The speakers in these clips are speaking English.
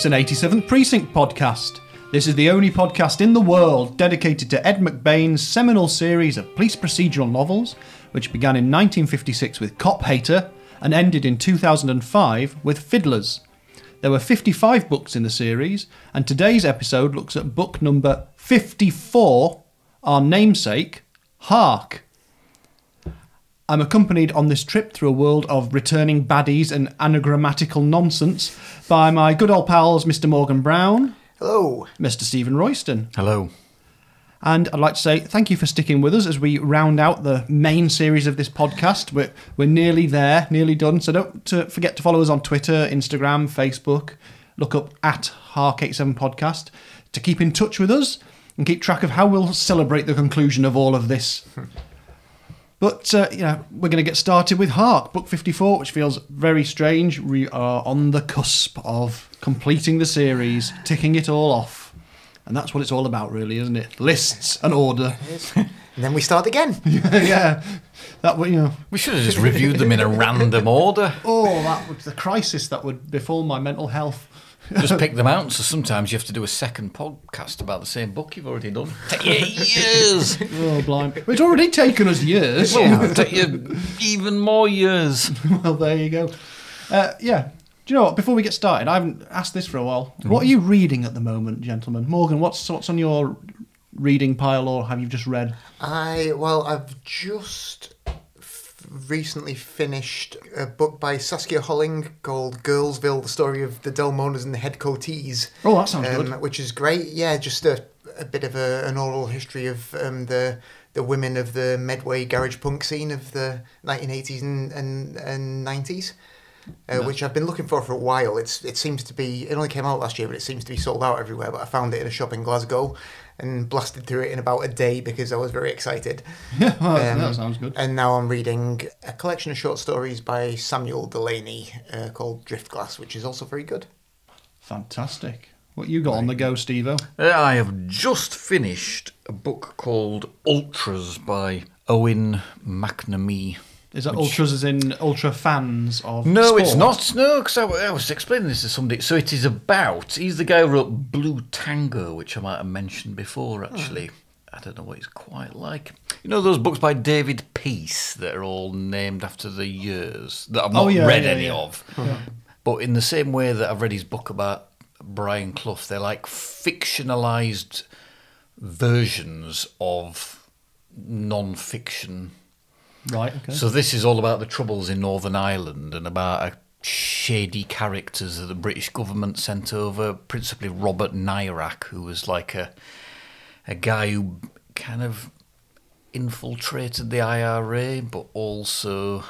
It's an 87th Precinct podcast. This is the only podcast in the world dedicated to Ed McBain's seminal series of police procedural novels, which began in 1956 with Cop Hater and ended in 2005 with Fiddlers. There were 55 books in the series, and today's episode looks at book number 54, our namesake, Hark. I'm accompanied on this trip through a world of returning baddies and anagrammatical nonsense by my good old pals Mr. Morgan Brown, Hello. Mr. Stephen Royston. Hello. And I'd like to say thank you for sticking with us as we round out the main series of this podcast. We're, we're nearly there, nearly done. So don't to forget to follow us on Twitter, Instagram, Facebook. Look up at Hark87 Podcast to keep in touch with us and keep track of how we'll celebrate the conclusion of all of this. But uh, you know, we're going to get started with Hark, book fifty-four, which feels very strange. We are on the cusp of completing the series, ticking it all off, and that's what it's all about, really, isn't it? Lists and order. and then we start again. yeah, that would you know. We should have just reviewed them in a random order. Oh, that would the crisis that would befall my mental health. Just pick them out. So sometimes you have to do a second podcast about the same book you've already done. Take you years. Oh, blind! It's already taken us years. Well, take you even more years. well, there you go. Uh, yeah. Do you know what? Before we get started, I haven't asked this for a while. What are you reading at the moment, gentlemen? Morgan, what's what's on your reading pile, or have you just read? I well, I've just f- recently finished a book by Saskia Holling called Girlsville: The Story of the Delmonas and the Headcoatees. Oh, that sounds um, good. Which is great. Yeah, just a, a bit of a, an oral history of um, the the women of the Medway garage punk scene of the 1980s and and, and 90s. Uh, Which I've been looking for for a while. It's it seems to be it only came out last year, but it seems to be sold out everywhere. But I found it in a shop in Glasgow, and blasted through it in about a day because I was very excited. Yeah, well, Um, that sounds good. And now I'm reading a collection of short stories by Samuel Delany uh, called Driftglass, which is also very good. Fantastic. What you got on the go, Stevo? Uh, I have just finished a book called Ultras by Eoin McNamee. Is that ultras as in ultra fans of? No, it's not. No, because I, I was explaining this to somebody. So it is about. He's the guy who wrote Blue Tango, which I might have mentioned before. Actually, I don't know what it's quite like. You know those books by David Peace that are all named after the years that I've not Oh, yeah, read yeah, any yeah. of. Uh-huh. But in the same way that I've read his book about Brian Clough, they're like fictionalized versions of non-fiction Right. Okay. so this is all about the troubles in Northern Ireland and about a shady characters that the British government sent over, principally Robert Nairac, who was like a a guy who kind of infiltrated the IRA, but also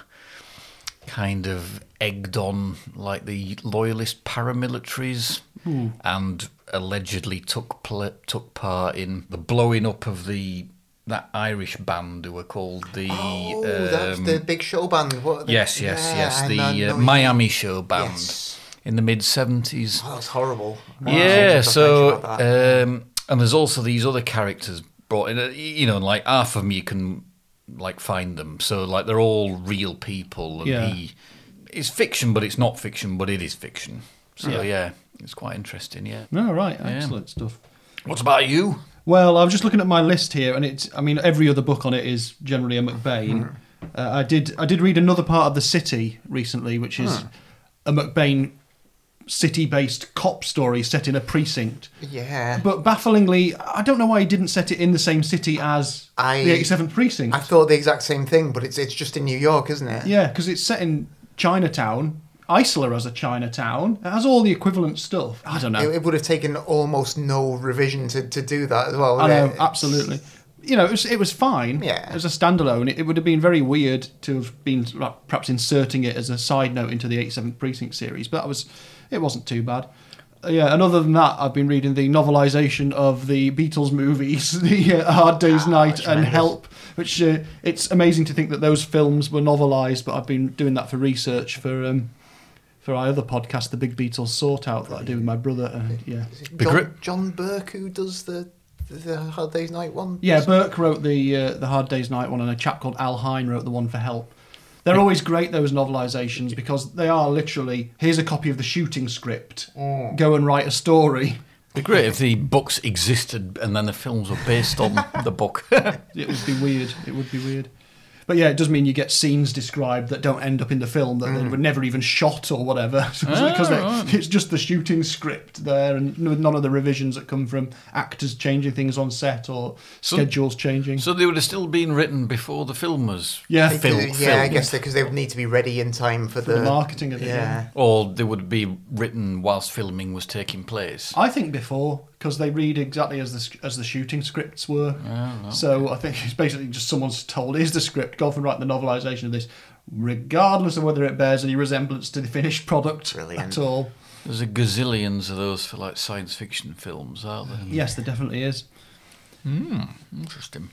kind of egged on like the loyalist paramilitaries hmm. and allegedly took pl- took part in the blowing up of the that Irish band who were called the Oh, that's um, the big show band. What, the- Yes, yes, yeah, yes. The know- uh, know you- Miami show band Yes. in the mid seventies. Oh, that's horrible. yeah. So um, and there's also these other characters brought in. uh, You know, like half of them you can like find them. So like they're all real people, and Yeah. he it's fiction, but it's not fiction, but it is fiction. So Yeah. yeah, it's quite interesting. Yeah. no, right. Excellent stuff. What about you? Well, I was just looking at my list here, and it's. I mean, every other book on it is generally a McBain. Uh, I did. I did read another part of the City recently, which is a McBain city-based cop story set in a precinct. yeah. But bafflingly, I don't know why he didn't set it in the same city as I- the 87th precinct. I thought the exact same thing, but it's it's just in New York, isn't it? yeah, because it's set in Chinatown. Isola as a Chinatown. It has all the equivalent stuff. I don't know. It, it would have taken almost no revision to, to do that as well. I know, it? Absolutely. You know, it was, it was fine Yeah. as a standalone. It, it would have been very weird to have been like, perhaps inserting it as a side note into the 87th Precinct series, but that was, it wasn't too bad. Uh, yeah, and other than that, I've been reading the novelisation of the Beatles movies, the uh, Hard Day's Ah, Night and. Help, which uh, it's amazing to think that those films were novelised, but I've been doing that for research for um, for our other podcast, the Big Beatles Sort Out, that I do with my brother. And, yeah. Is it The John, John Burke who does the the Hard Day's Night one? Yeah, Burke wrote the uh, the Hard Day's Night one, and a chap called Al Hine wrote the one for Help. They're always great, those novelizations, because they are literally here's a copy of the shooting script, go and write a story. It'd be great if the books existed and then the films were based on the book. It would be weird. It would be weird. But yeah, it does mean you get scenes described that don't end up in the film that they mm. were never even shot or whatever because they- oh, right. it's just the shooting script there and with none of the revisions that come from actors changing things on set or schedules changing. so they would have still been written before the film was Yeah. They fil- do- yeah, I filmed. guess because they would need to be ready in time for, the marketing of it, Yeah, Or they would be written whilst filming was taking place. I think before because they read exactly as the as the shooting scripts were. So I think it's basically just someone's told, is the script. Go off and write the novelization of this, regardless of whether it bears any resemblance to the finished product Brilliant. at all." There's a gazillions of those for like science fiction films, aren't there? Mm. Yes, there definitely is. Hmm, interesting.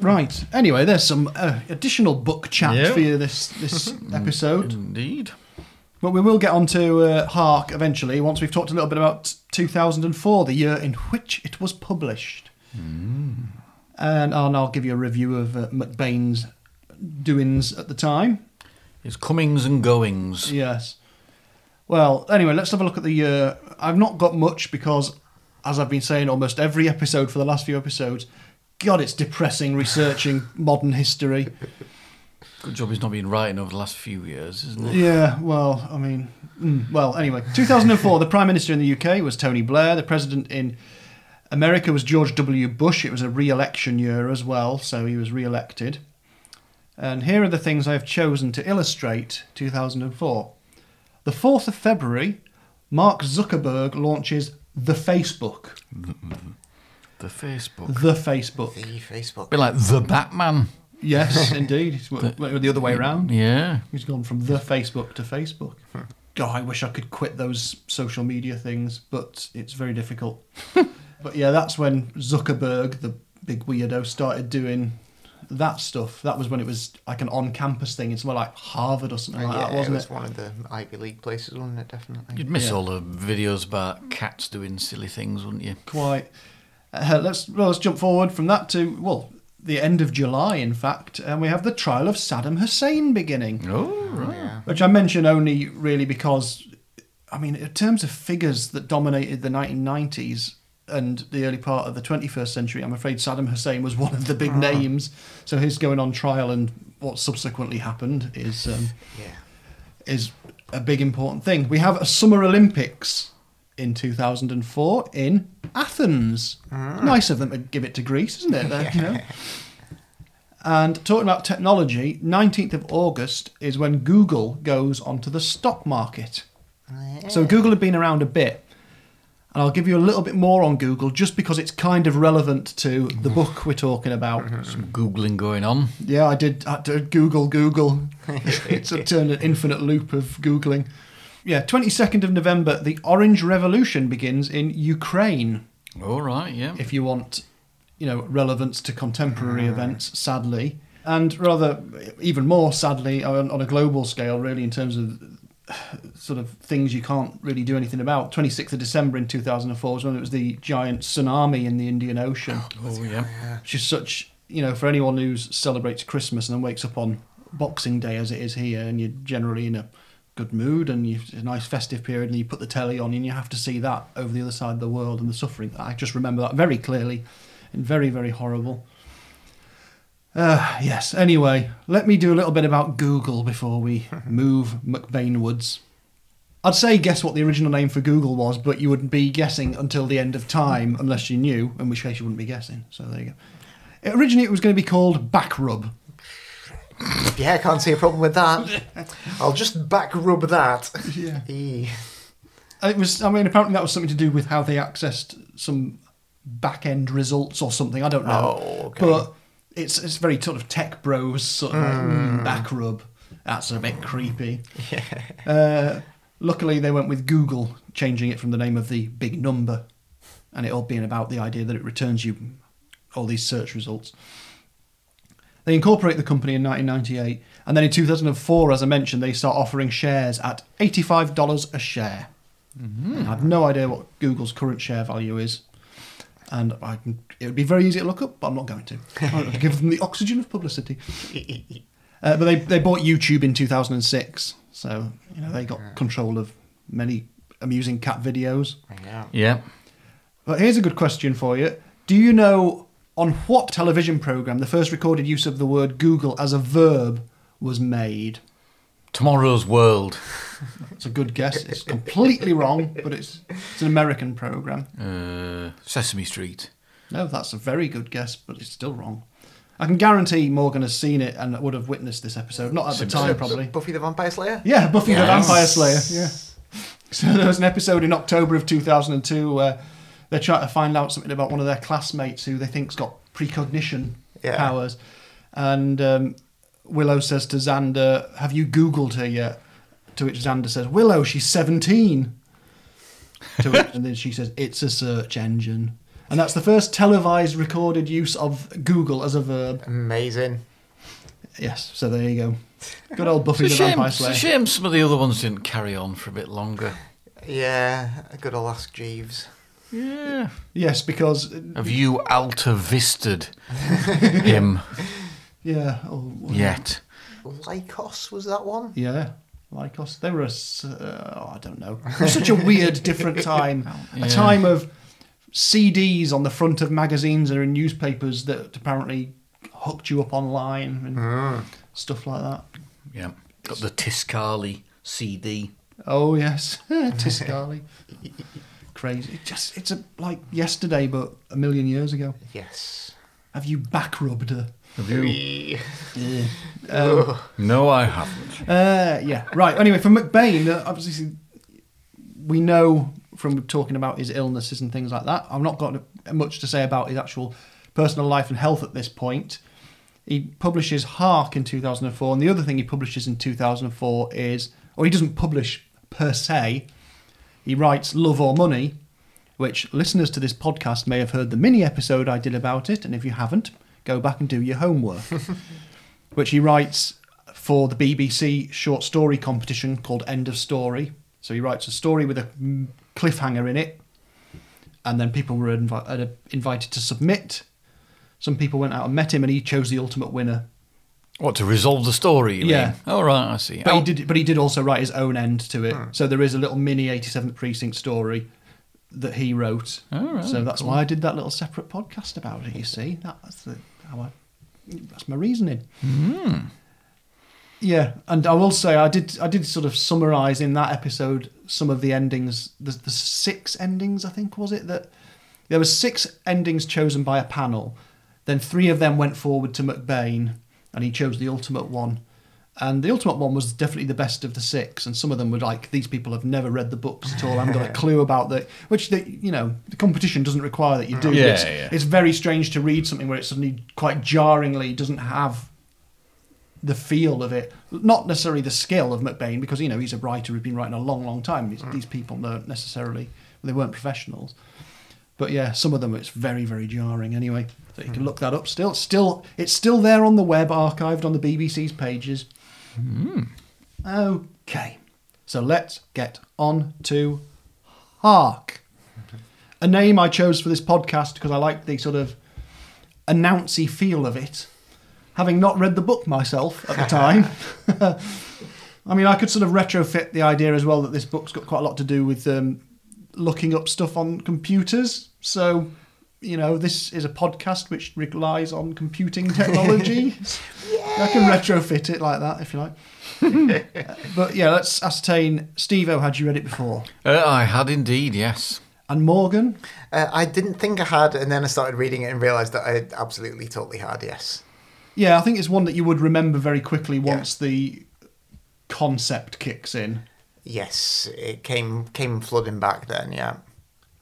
Right. Anyway, there's some uh, additional book chat Yeah. for you this this mm, episode, Indeed. But we will get on to uh, Hark eventually once we've talked a little bit about 2004, the year in which it was published, and and I'll give you a review of uh, McBain's doings at the time. His comings and goings. Yes. Well, anyway, let's have a look at the year. I've not got much because, as I've been saying almost every episode for the last few episodes, God, it's depressing researching modern history. Good job he's not been writing over the last few years, isn't it? Yeah, well, I mean, mm, well, anyway, 2004, the Prime Minister in the UK was Tony Blair. The President in America was George W. Bush. It was a re election year as well, so he was re elected. And here are the things I've chosen to illustrate 2004. The 4th of February, Mark Zuckerberg launches the Facebook. The Facebook. The Facebook. the Facebook. Be like the Batman. Yes, indeed. It's w- w- the other way around. Yeah. He's gone from the Facebook to Facebook. God, I wish I could quit those social media things, but it's very difficult. but yeah, that's when Zuckerberg, the big weirdo, started doing that stuff. That was when it was like an on-campus thing. It's more like Harvard or something like yeah, that, wasn't it was it? one of the Ivy League places, wasn't it? Definitely. You'd miss Yeah. all the videos about cats doing silly things, wouldn't you? Quite. Uh, let's well, let's jump forward from that to well the end of July, in fact, and we have the trial of Saddam Hussein beginning. Oh, right. Yeah. which I mention only really because, I mean, in terms of figures that dominated the 1990s and the early part of the 21st century, I'm afraid Saddam Hussein was one of the big names. So his going on trial and what subsequently happened is um, Yeah. is a big important thing. We have a Summer Olympics in 2004 in Athens. Ah. Nice of them to give it to Greece, isn't it? There, you know? And talking about technology, 19th of August is when Google goes onto the stock market. So Google had been around a bit. And I'll give you a little bit more on Google just because it's kind of relevant to the book we're talking about. Some Googling going on. Yeah, I did, I did Google Google. it's a turned an infinite loop of Googling. Yeah, 22nd of November, the Orange Revolution begins in Ukraine. All right, yeah. If you want, you know, relevance to contemporary mm. events, sadly. And rather, even more sadly, on, on a global scale, really, in terms of sort of things you can't really do anything about. 26th of December in 2004 was when it was the giant tsunami in the Indian Ocean Oh, yeah. which is such you know for anyone who celebrates christmas and then wakes up on boxing day as it is here and you're generally in a good mood and you've a nice festive period and you put the telly on and you have to see that over the other side of the world and the suffering i just remember that very clearly and very very horrible uh, yes anyway let me do a little bit about google before we move mcbain woods I'd say guess what the original name for Google was, but you wouldn't be guessing until the end of time unless you knew, in which case you wouldn't be guessing. So there you go. Originally, it was going to be called Backrub. Yeah, I can't see a problem with that. I'll just back rub that. Yeah. It was. I mean, apparently that was something to do with how they accessed some back end results or something. I don't know. Oh, okay. But it's it's very sort of tech bros sort of like, mm, Backrub. That's a bit creepy. Uh, luckily, they went with Google, changing it from the name of the big number, and it all being about the idea that it returns you all these search results. They incorporate the company in 1998, and then in 2004, as I mentioned, they start offering shares at $85 a share. I have no idea what Google's current share value is, and I can, it would be very easy to look up, but I'm not going to. I'll give them the oxygen of publicity. Uh, but they, they bought YouTube in 2006, so you know they got control of many amusing cat videos. Yeah. Yeah. But here's a good question for you: Do you know on what television program the first recorded use of the word Google as a verb was made? Tomorrow's World. It's a good guess. It's completely wrong, but it's it's an American program. Uh, Sesame Street. No, that's a very good guess, but it's still wrong. I can guarantee Morgan has seen it and would have witnessed this episode. Not at the Simpsons. time, probably. Buffy the Vampire Slayer? Yeah, Buffy the Yes. Vampire Slayer. Yeah. So there was an episode in October of 2002 where they're trying to find out something about one of their classmates who they think's got precognition Yeah. powers, and um, Willow says to Xander, "Have you Googled her yet?" To which Xander says, "Willow, she's 17." to which, and then she says, "It's a search engine." And that's the first televised recorded use of Google as a verb. Amazing. Yes, so there you go. Good old Buffy It's the shame, Vampire it's a Slayer. shame some of the other ones didn't carry on for a bit longer. Yeah, a good old Ask Jeeves. Yeah. Yes, because Have you Alta Vista'd him yeah, oh, yet? Lycos was that one? Yeah, Lycos. They were a. s- Uh, oh, I don't know. It was such a weird, different time. Yeah. A time of CDs on the front of magazines or in newspapers that apparently hooked you up online and stuff like that. Yeah. Got the Tiscali CD. Oh yes, Tiscali. Crazy. It just it's a like yesterday, but a million years ago. Yes. Have you back rubbed her? Have you? Yeah. Um, No, I haven't. Uh, yeah, right. Anyway, for McBain, uh, obviously, we know from talking about his illnesses and things like that. I've not got much to say about his actual personal life and health at this point. He publishes Hark in 2004, and the other thing he publishes in 2004 is, or he doesn't publish per se, he writes Love or Money, which listeners to this podcast may have heard the mini episode I did about it, and if you haven't, go back and do your homework. which he writes for the BBC short story competition called End of Story. So he writes a story with a cliffhanger in it, and then people were invi- uh, invited to submit. Some people went out and met him, and he chose the ultimate winner. What to resolve the story? You Yeah. Mean? Oh right, I see. But Oh, he did. But he did also write his own end to it. Hmm. So there is a little mini 87th precinct story that he wrote. Oh, right, so that's why I did that little separate podcast about it. You see, that's the how I. That's my reasoning. Hmm. Yeah, and I will say I did. I did sort of summarise in that episode some of the endings. The, the six endings, I think, was it that there were six endings chosen by a panel. Then three of them went forward to McBain, and he chose the ultimate one. And the ultimate one was definitely the best of the six. And some of them were like, these people have never read the books at all. I haven't got a clue about the which the you know the competition doesn't require that you do. Yeah, it's, yeah. it's very strange to read something where it suddenly quite jarringly doesn't have the feel of it. Not necessarily the skill of McBain, because you know he's a writer who's been writing a long, long time. These, these people weren't necessarily they weren't professionals. But yeah, some of them it's very, very jarring. Anyway, so you can look that up. Still, still, it's still there on the web, archived on the BBC's pages. Okay, so let's get on to Hark, a name I chose for this podcast because I like the sort of announcy feel of it. Having not read the book myself at the time, I mean, I could sort of retrofit the idea as well that this book's got quite a lot to do with um, looking up stuff on computers. So, you know, this is a podcast which relies on computing technology. I can retrofit it like that if you like. But yeah, let's ascertain. Steve had you read it before? uh, I had indeed, yes. And Morgan? Uh, I didn't think I had, and then I started reading it and realised that I absolutely, totally had, yes. Yeah, I think it's one that you would remember very quickly once the concept kicks in. Yes, it came came flooding back then, yeah.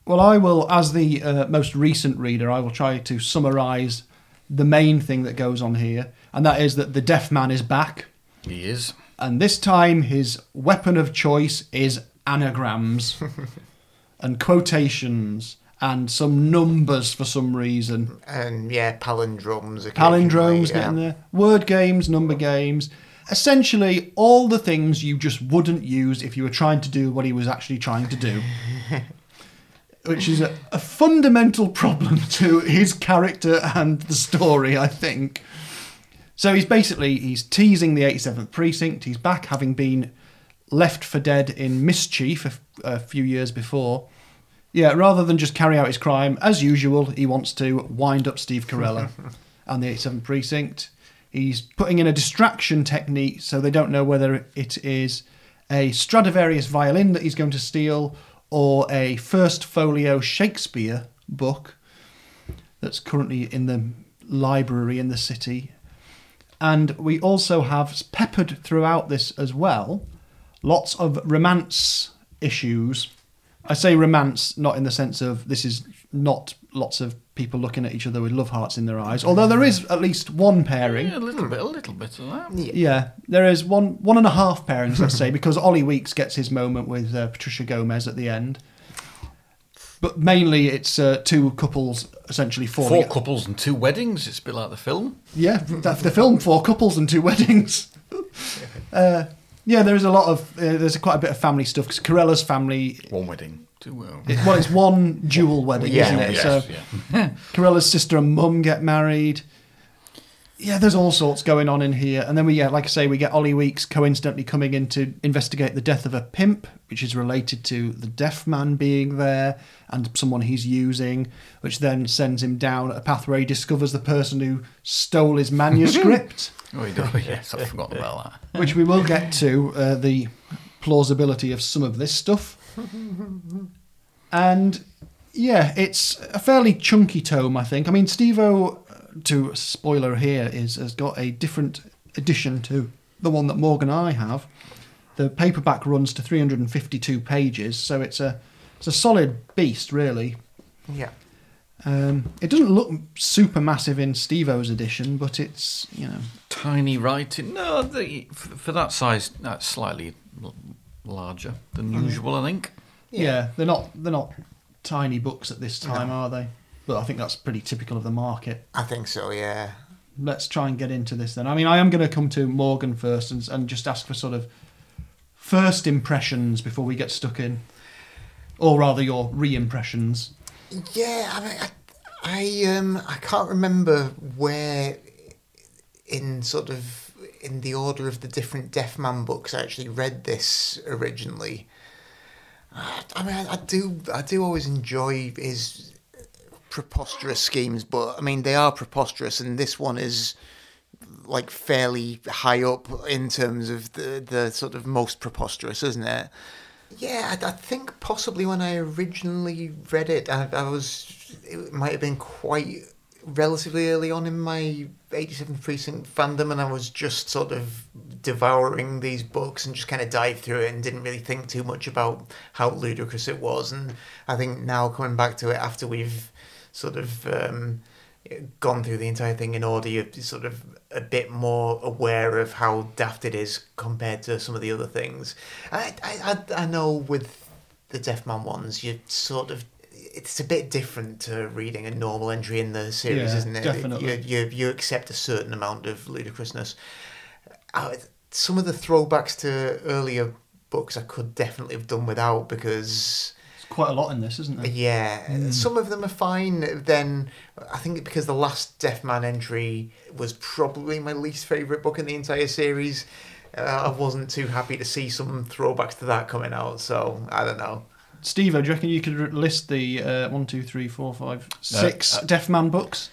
Well, I will, as the uh, most recent reader, I will try to summarise the main thing that goes on here, and that is that the deaf man is back, He is. and this time his weapon of choice is anagrams and quotations and some numbers for some reason. And yeah, palindromes. Palindromes yeah. getting there, word games, number games. Essentially, all the things you just wouldn't use if you were trying to do what he was actually trying to do. Which is a, a fundamental problem to his character and the story, I think. So he's basically he's teasing the 87th precinct. He's back, having been left for dead in mischief a few years before. Yeah, rather than just carry out his crime as usual, he wants to wind up Steve Carella and the 87th precinct. He's putting in a distraction technique so they don't know whether it is a Stradivarius violin that he's going to steal or a first folio Shakespeare book that's currently in the library in the city. And we also have peppered throughout this as well lots of romance issues. I say romance not in the sense of this is not lots of people looking at each other with love hearts in their eyes, although there is at least one pairing. Yeah, a little bit, a little bit of that. Yeah, there is one one and a half pairings, let's say, because Ollie Weeks gets his moment with uh, Patricia Gomez at the end. But mainly, it's uh, two couples essentially falling. Four couples and two weddings. It's a bit like the film. Yeah, that, the film four couples and two weddings. uh, yeah, there is a lot of uh, there's quite a bit of family stuff because Carella's family. One wedding. Two. Well, It, well, it's one dual wedding, Yeah, isn't it? yes, so yeah. Carella's sister and mum get married. Yeah, there's all sorts going on in here. And then we, yeah, like I say, we get Ollie Weeks coincidentally coming in to investigate the death of a pimp, which is related to the deaf man being there and someone he's using, which then sends him down a path where he discovers the person who stole his manuscript, Oh, you do. Yes, I've forgotten about that. which we will get to uh, the plausibility of some of this stuff. And yeah, it's a fairly chunky tome, I think. I mean, Stevo, to spoiler here, is has got a different edition to the one that Morgan and I have. The paperback runs to 352 pages, so it's a it's a solid beast, really. Yeah. Um, it doesn't look super massive in Stevo's edition, but it's you know Tiny writing. No, the, for that size, that's slightly l- larger than usual, I think. yeah. they're not they're not tiny books at this time, are they? But I think that's pretty typical of the market. I think so. Yeah. let's try and get into this then. I mean, I am going to come to Morgan first and, and just ask for sort of first impressions before we get stuck in, or rather your re-impressions. Yeah, I mean, I, I um, I can't remember where in sort of in the order of the different Deaf Man books I actually read this originally. I mean, I, I do I do always enjoy his preposterous schemes, but I mean they are preposterous, and this one is like fairly high up in terms of the the sort of most preposterous, isn't it? Yeah, I, I think possibly when I originally read it, I, I was it might have been quite relatively early on in my 87th precinct fandom and I was just sort of devouring these books and just kind of dived through it and didn't really think too much about how ludicrous it was and I think now coming back to it after we've sort of um, gone through the entire thing in order you're sort of a bit more aware of how daft it is compared to some of the other things I, I, I, I know with the Deaf Man ones you sort of it's a bit different to reading a normal entry in the series, Yeah, isn't it? definitely. You, you, you accept a certain amount of ludicrousness. Uh, some of the throwbacks to earlier books I could definitely have done without because, quite a lot in this, isn't there? yeah, some of them are fine. Then I think because the last Deaf Man entry was probably my least favourite book in the entire series, uh, I wasn't too happy to see some throwbacks to that coming out. So I don't know. Steve, do you reckon you could list the uh, one, two, three, four, five, six Deaf Man books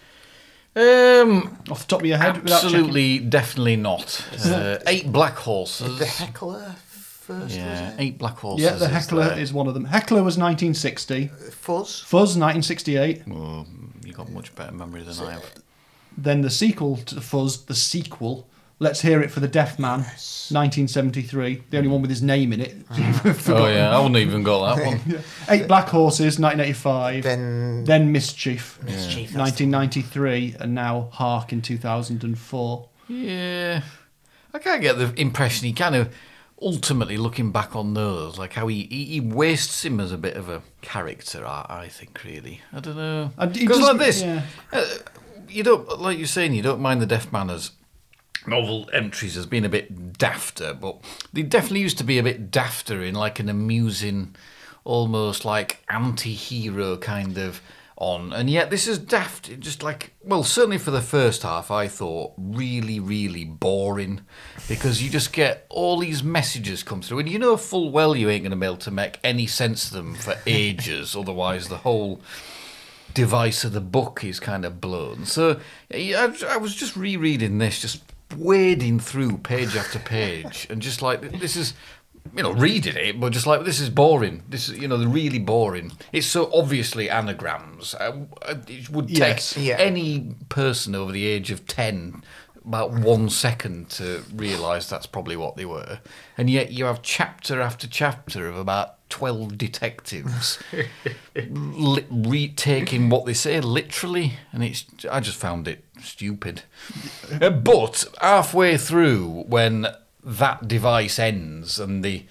Um, off the top of your head? absolutely, definitely not. Uh, eight black horses. The Heckler first, yeah, eight black horses. Yeah, the is Heckler there. is one of them. Heckler was 1960. Fuzz. Fuzz 1968. Well, you got much better memory than I have. Then the sequel to Fuzz, the sequel. Let's hear it for the Deaf Man, 1973. The only one with his name in it. Oh yeah, I wouldn't even got that one. Eight Black Horses, 1985. Then Then Mischief, Mischief. 1993, and now Hark in 2004. Yeah, I can't get the impression he kind of ultimately looking back on those, like how he, he, he wastes him as a bit of a character. I, I think really, I don't know. Because like this, yeah. uh, you don't like you're saying you don't mind the Deaf Man as novel entries as being a bit dafter, but they definitely used to be a bit dafter in like an amusing, almost like anti-hero kind of on, and yet this is daft. It just like, well, certainly for the first half, I thought really, really boring because you just get all these messages come through, and you know full well you ain't going to be able to make any sense of them for ages. otherwise, the whole device of the book is kind of blown. So I, I was just rereading this, just wading through page after page, and just like this is you know, reading it, but just like this is boring. This is, you know, the really boring. It's so obviously anagrams. Uh, it would take Yes. Yeah. any person over the age of ten about one second to realise that's probably what they were, and yet you have chapter after chapter of about twelve detectives li- re- taking what they say literally, and it's. I just found it stupid. Uh, but halfway through, when that device ends and the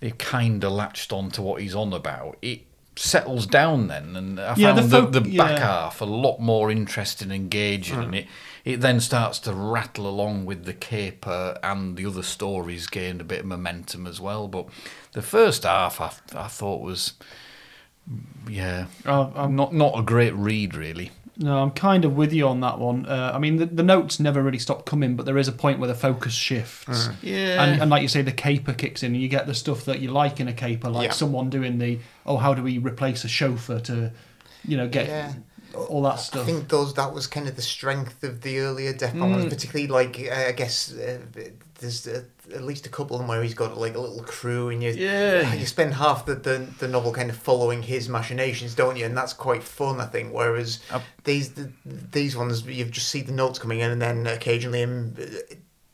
they kind of latched on to what he's on about, it settles down then, and I Yeah, the found the, folk- the, back yeah. half a lot more interesting, and engaging, and it it then starts to rattle along with the caper, and the other stories gained a bit of momentum as well. But the first half, I, I thought was. Yeah, I'm- not not a great read, really. No, I'm kind of with you on that one. Uh, I mean, the, the notes never really stop coming, but there is a point where the focus shifts. Yeah, And, and like you say, the caper kicks in, and you get the stuff that you like in a caper, like Yeah. someone doing the, oh, how do we replace a chauffeur to, you know, get Yeah. all that stuff. I think those that was kind of the strength of the earlier Deaf Man, ones, particularly like uh, I guess uh, there's uh, at least a couple of them where he's got like a little crew, and you Yeah. you spend half the, the the novel kind of following his machinations, don't you? And that's quite fun, I think. Whereas Uh, these the, these ones you just see the notes coming in, and then occasionally him uh,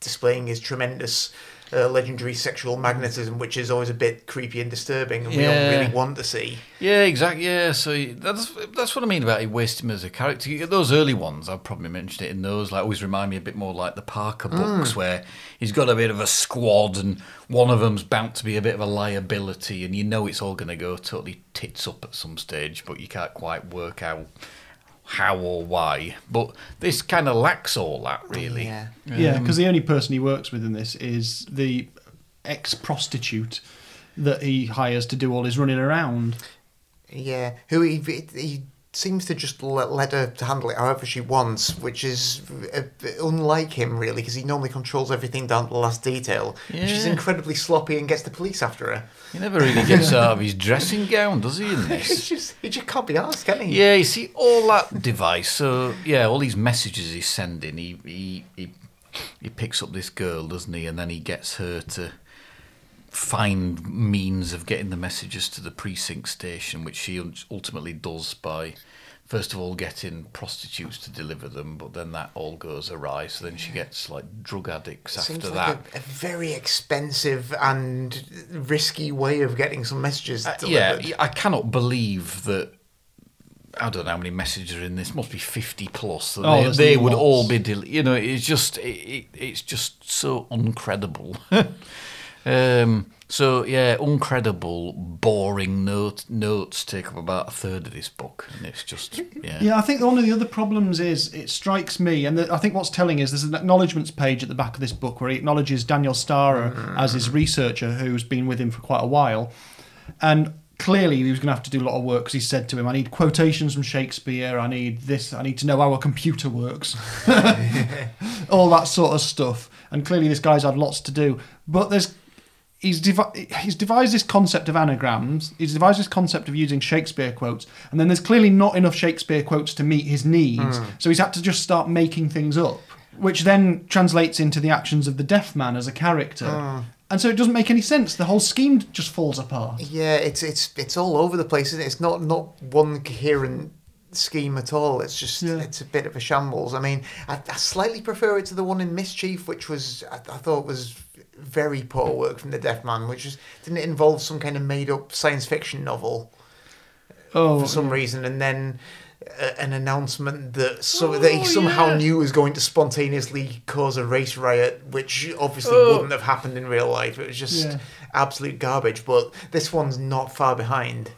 displaying his tremendous. Uh, legendary sexual magnetism, which is always a bit creepy and disturbing, and we don't really want to see. Yeah, exactly. Yeah, so that's that's what I mean about he wasting him as a character. Those early ones, I've probably mentioned it in those. Like, always remind me a bit more like the Parker books, where he's got a bit of a squad, and one of them's bound to be a bit of a liability, and you know it's all going to go totally tits up at some stage, but you can't quite work out how or why. But this kind of lacks all that, really. Yeah. Yeah, um, because the only person he works with in this is the ex prostitute that he hires to do all his running around. Yeah, who he, he seems to just let, let her to handle it however she wants, which is uh, unlike him really, because he normally controls everything down to the last detail. She's incredibly sloppy and gets the police after her. He never really gets out of his dressing gown, does he, in this? Just he just can't be asked, can he? Yeah, you see all that device. So yeah, all these messages he's sending. He he he, he picks up this girl, doesn't he? And then he gets her to find means of getting the messages to the precinct station, which she ultimately does by. First of all, getting prostitutes to deliver them, but then that all goes awry. So then she gets like drug addicts Seems after like that. A, a very expensive and risky way of getting some messages Uh, yeah. I cannot believe that. I don't know how many messages are in this. Must be fifty plus. that Oh, they, they would all be. Del- you know, it's just it, it, it's just so uncredible. um, so yeah, uncredible, boring note, notes take up about a third of this book, and it's just yeah. Yeah, I think one of the other problems is it strikes me, and the, I think what's telling is there's an acknowledgements page at the back of this book where he acknowledges Daniel Starer as his researcher who's been with him for quite a while, and clearly he was going to have to do a lot of work because he said to him, "I need quotations from Shakespeare. I need this. I need to know how a computer works, all that sort of stuff." And clearly this guy's had lots to do, but there's he's devi- he's devised this concept of anagrams. He's devised this concept of using Shakespeare quotes, and then there's clearly not enough Shakespeare quotes to meet his needs. Hmm. So he's had to just start making things up, which then translates into the actions of the deaf man as a character. Hmm. And so it doesn't make any sense. The whole scheme just falls apart. Yeah, it's it's it's all over the place, isn't it? It's not not one coherent scheme at all. It's just Yeah. it's a bit of a shambles. I mean, I, I slightly prefer it to the one in Mischief, which was I, I thought was very poor work from the Deaf Man, which is didn't it involve some kind of made up science fiction novel Oh, for some reason, and then. Uh, an announcement that so Oh, that he somehow yeah. knew was going to spontaneously cause a race riot, which obviously Oh. wouldn't have happened in real life. It was just Yeah. absolute garbage. But this one's not far behind.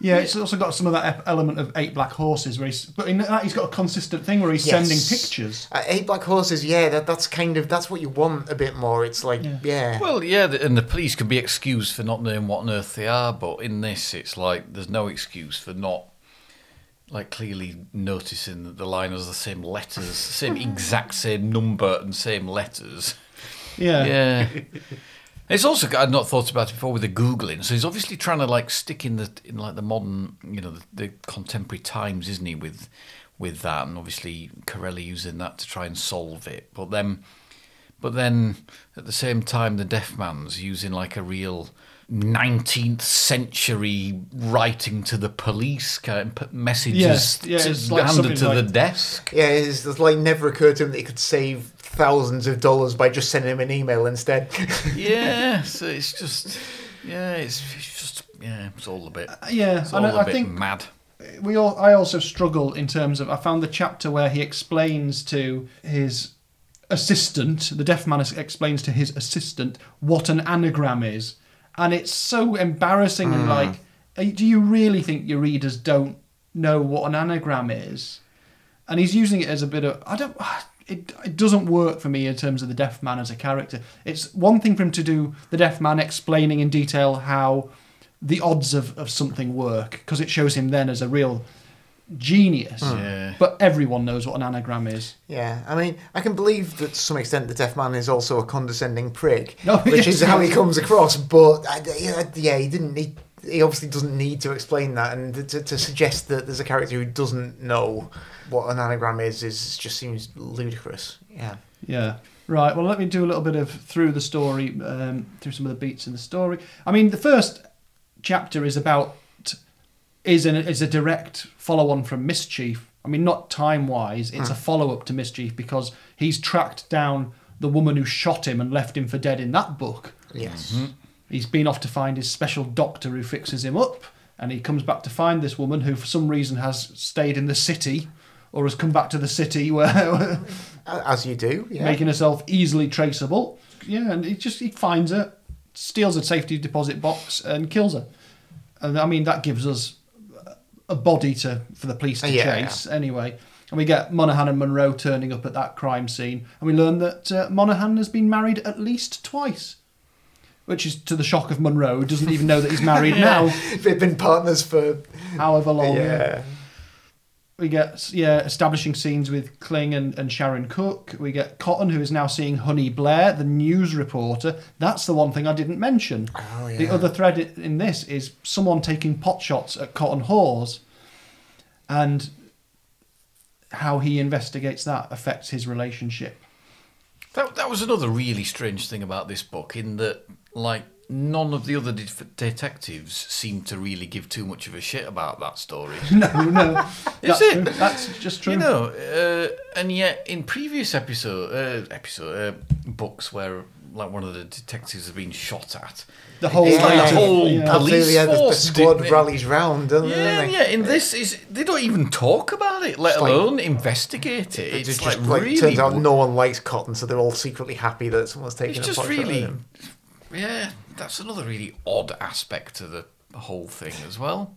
Yeah. It's also got some of that element of eight black horses, where he's but in that he's got a consistent thing where he's Yes. sending pictures. Uh, eight black horses, yeah, that that's kind of that's what you want a bit more. It's like, Yeah. yeah, Well, yeah, the- and the police can be excused for not knowing what on earth they are, but in this, it's like there's no excuse for not like clearly noticing that the line has the same letters, same exact same number and same letters. Yeah. Yeah. It's also I'd not thought about it before with the googling. So he's obviously trying to like stick in the in like the modern, you know, the, the contemporary times, isn't he? With with that, and obviously Carella using that to try and solve it. But then, but then at the same time, the deaf man's using like a real 19th century writing to the police kind of messages Yes, yeah, to, it's like handed something to the desk. Yeah, it's, it's like never occurred to him that he could save thousands of dollars by just sending him an email instead. yeah, so it's just yeah, it's, it's just yeah, it's all a bit. Yeah, It's and all a I, I bit think mad. we all, I also struggle in terms of I found the chapter where he explains to his assistant, the deaf man explains to his assistant what an anagram is, and it's so embarrassing and like, uh, do you really think your readers don't know what an anagram is? And he's using it as a bit of I don't. It, it doesn't work for me in terms of the deaf man as a character. It's one thing for him to do the deaf man explaining in detail how the odds of, of something work because it shows him then as a real genius. Hmm. Yeah. But everyone knows what an anagram is. yeah, I mean, I can believe that to some extent the deaf man is also a condescending prick, Oh, which yes, is how he comes across. But I, yeah, yeah, he didn't. He, he obviously doesn't need to explain that, and to, to suggest that there's a character who doesn't know what an anagram is is just seems ludicrous. Yeah. Yeah. Right. Well, let me do a little bit of through the story, um, through some of the beats in the story. I mean, the first chapter is about is an is a direct follow on from Mischief. I mean, not time wise. It's a follow up to Mischief because he's tracked down the woman who shot him and left him for dead in that book. Yes. He's been off to find his special doctor who fixes him up, and he comes back to find this woman who, for some reason, has stayed in the city or has come back to the city where As you do. Yeah. making herself easily traceable. Yeah, and he just he finds her, steals a safety deposit box, and kills her. And I mean that gives us a body to for the police to Yeah, chase anyway. And we get Monaghan and Monroe turning up at that crime scene, and we learn that uh, Monaghan has been married at least twice, which is to the shock of Monroe, who doesn't even know that he's married now, They've been partners for. however long. Yeah. We get yeah establishing scenes with Kling and, and Sharon Cook. We get Cotton, who is now seeing Honey Blair, the news reporter. That's the one thing I didn't mention. Oh, The other thread in this is someone taking pot shots at Cotton Hawes, and how he investigates that affects his relationship. That that was another really strange thing about this book, in that like none of the other de- detectives seem to really give too much of a shit about that story. No, no, Is that's it? true. That's just true. You know, uh, and yet in previous episode uh, episode uh, books where like one of the detectives has been shot at, the whole Yeah. like the whole yeah. police Absolutely, yeah, the, the force squad rallies round, doesn't Yeah, they? yeah. In this is they don't even talk about it, let It's like- alone investigate it. It It's just like, like, really, turns out no one likes Cotton, so they're all secretly happy that someone's taking it's a just pot shot at really, him. Yeah. That's another really odd aspect to the whole thing as well.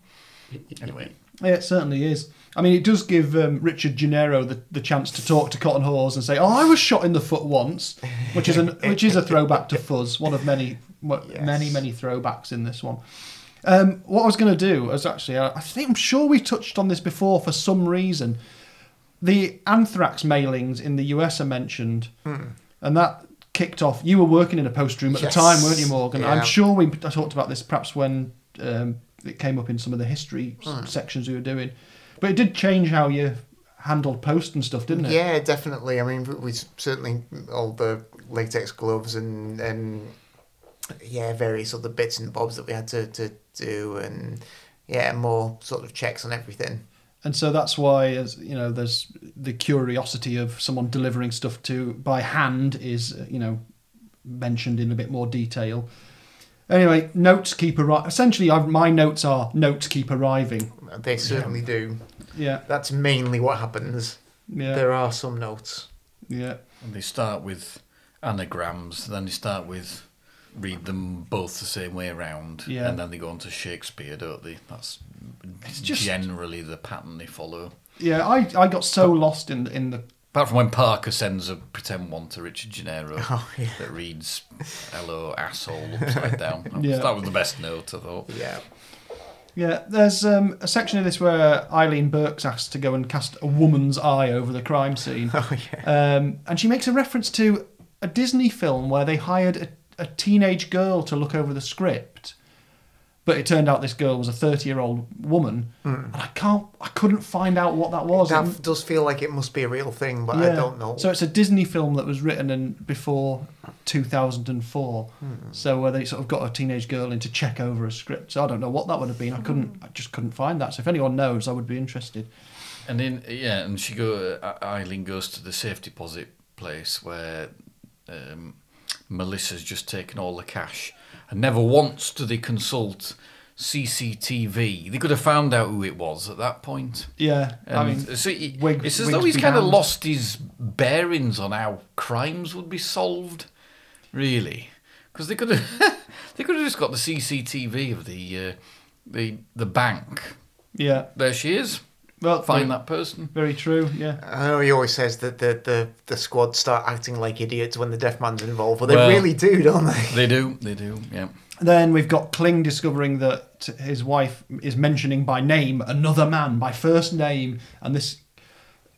Anyway, Yeah, it certainly is. I mean, it does give um, Richard Genero the, the chance to talk to Cotton Hawes and say, "Oh, I was shot in the foot once," which is an which is a throwback to Fuzz, one of many Yes. many many throwbacks in this one. Um, what I was going to do was actually, I I think I'm sure we touched on this before for some reason. The anthrax mailings in the US are mentioned, and that kicked off. You were working in a post room at Yes. the time, weren't you, Morgan? Yeah. I'm sure we I talked about this perhaps when um, it came up in some of the history Hmm. sections we were doing. But it did change how you handled post and stuff, didn't it? Yeah, definitely. I mean, we- we certainly all the latex gloves and and yeah, various other bits and bobs that we had to, to do, and yeah, more sort of checks on everything. And so that's why, as you know, there's the curiosity of someone delivering stuff to by hand is, uh, you know, mentioned in a bit more detail. Anyway, notes keep arriving. Essentially, I've, my notes are notes keep arriving. They certainly do. Yeah, That's mainly what happens. yeah, There are some notes. yeah. and they start with anagrams, then they start with read them both the same way around, Yeah. and then they go on to Shakespeare, don't they? That's just- generally the pattern they follow. Yeah, I, I got so lost in in the Apart from when Parker sends a pretend one to Richard Genero Oh, yeah. that reads "Hello, asshole" upside down. That was, that was the best note I thought. Yeah. Yeah, there's um, a section of this where Eileen Burke's asked to go and cast a woman's eye over the crime scene. Oh yeah. Um, and she makes a reference to a Disney film where they hired a, a teenage girl to look over the script. But it turned out this girl was a 30 year old woman. And I can't, I couldn't find out what that was. That It- f- does feel like it must be a real thing, but I don't know. So it's a Disney film that was written in before 2004. Hmm. So where they sort of got a teenage girl in to check over a script. So I don't know what that would have been. I Hmm. couldn't, I just couldn't find that. So if anyone knows, I would be interested. And then yeah, and she go. uh, Eileen goes to the safe deposit place where um, Melissa's just taken all the cash, and never once do they consult CCTV. They could have found out who it was at that point. Yeah, And I mean, so he, wig- it's as though he's kind of lost his bearings on how crimes would be solved, really, because they could have they could have just got the CCTV of the uh, the the bank. yeah. There she is. Well, Find very, that person. Very true. Yeah. I know he always says that the, the, the squad start acting like idiots when the deaf man's involved, but they Well- really do, don't they? They do. They do. Yeah. Then we've got Kling discovering that his wife is mentioning by name another man by first name, and this